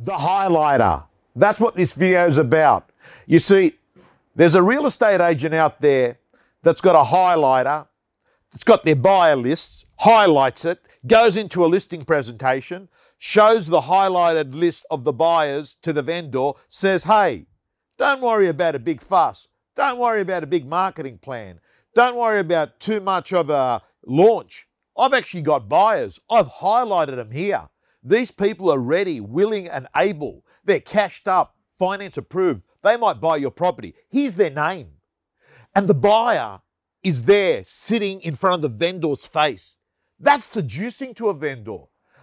the highlighter. That's what this video is about. You see, there's a real estate agent out there that's got a highlighter, that's got their buyer lists, highlights it, goes into a listing presentation, shows the highlighted list of the buyers to the vendor, says, hey, don't worry about a big fuss. Don't worry about a big marketing plan. Don't worry about too much of a launch. I've actually got buyers. I've highlighted them here. These people are ready, willing, and able. They're cashed up, finance approved. They might buy your property. Here's their name. And the buyer is there sitting in front of the vendor's face. That's seducing to a vendor.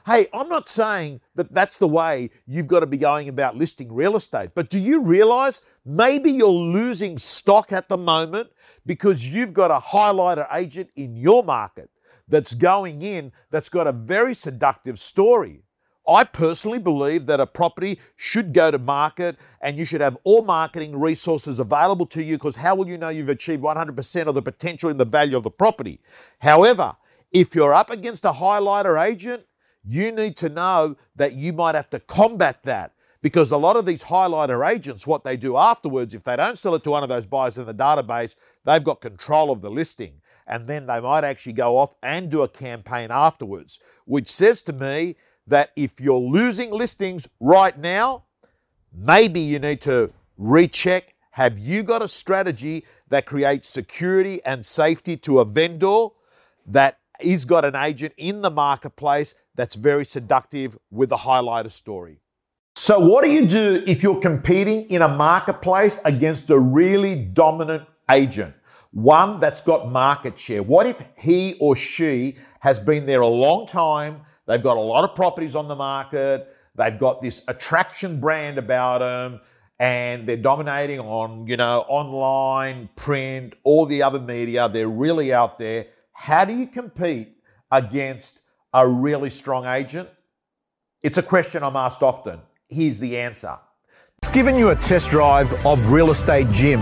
Hey, I'm not saying that that's the way you've got to be going about listing real estate, but do you realize maybe you're losing stock at the moment because you've got a highlighter agent in your market that's going in that's got a very seductive story. I personally believe that a property should go to market and you should have all marketing resources available to you because how will you know you've achieved 100% of the potential in the value of the property? However, if you're up against a highlighter agent, you need to know that you might have to combat that because a lot of these highlighter agents, what they do afterwards, if they don't sell it to one of those buyers in the database, they've got control of the listing. And then they might actually go off and do a campaign afterwards, which says to me that if you're losing listings right now, maybe you need to recheck. Have you got a strategy that creates security and safety to a vendor that is got an agent in the marketplace that's very seductive with a highlighter story? So, what do you do if you're competing in a marketplace against a really dominant agent? One that's got market share. What if he or she has been there a long time? They've got a lot of properties on the market. They've got this attraction brand about them and they're dominating on, you know, online, print, all the other media. They're really out there. How do you compete against a really strong agent? It's a question I'm asked often. Here's the answer. It's given you a test drive of Real Estate Gym.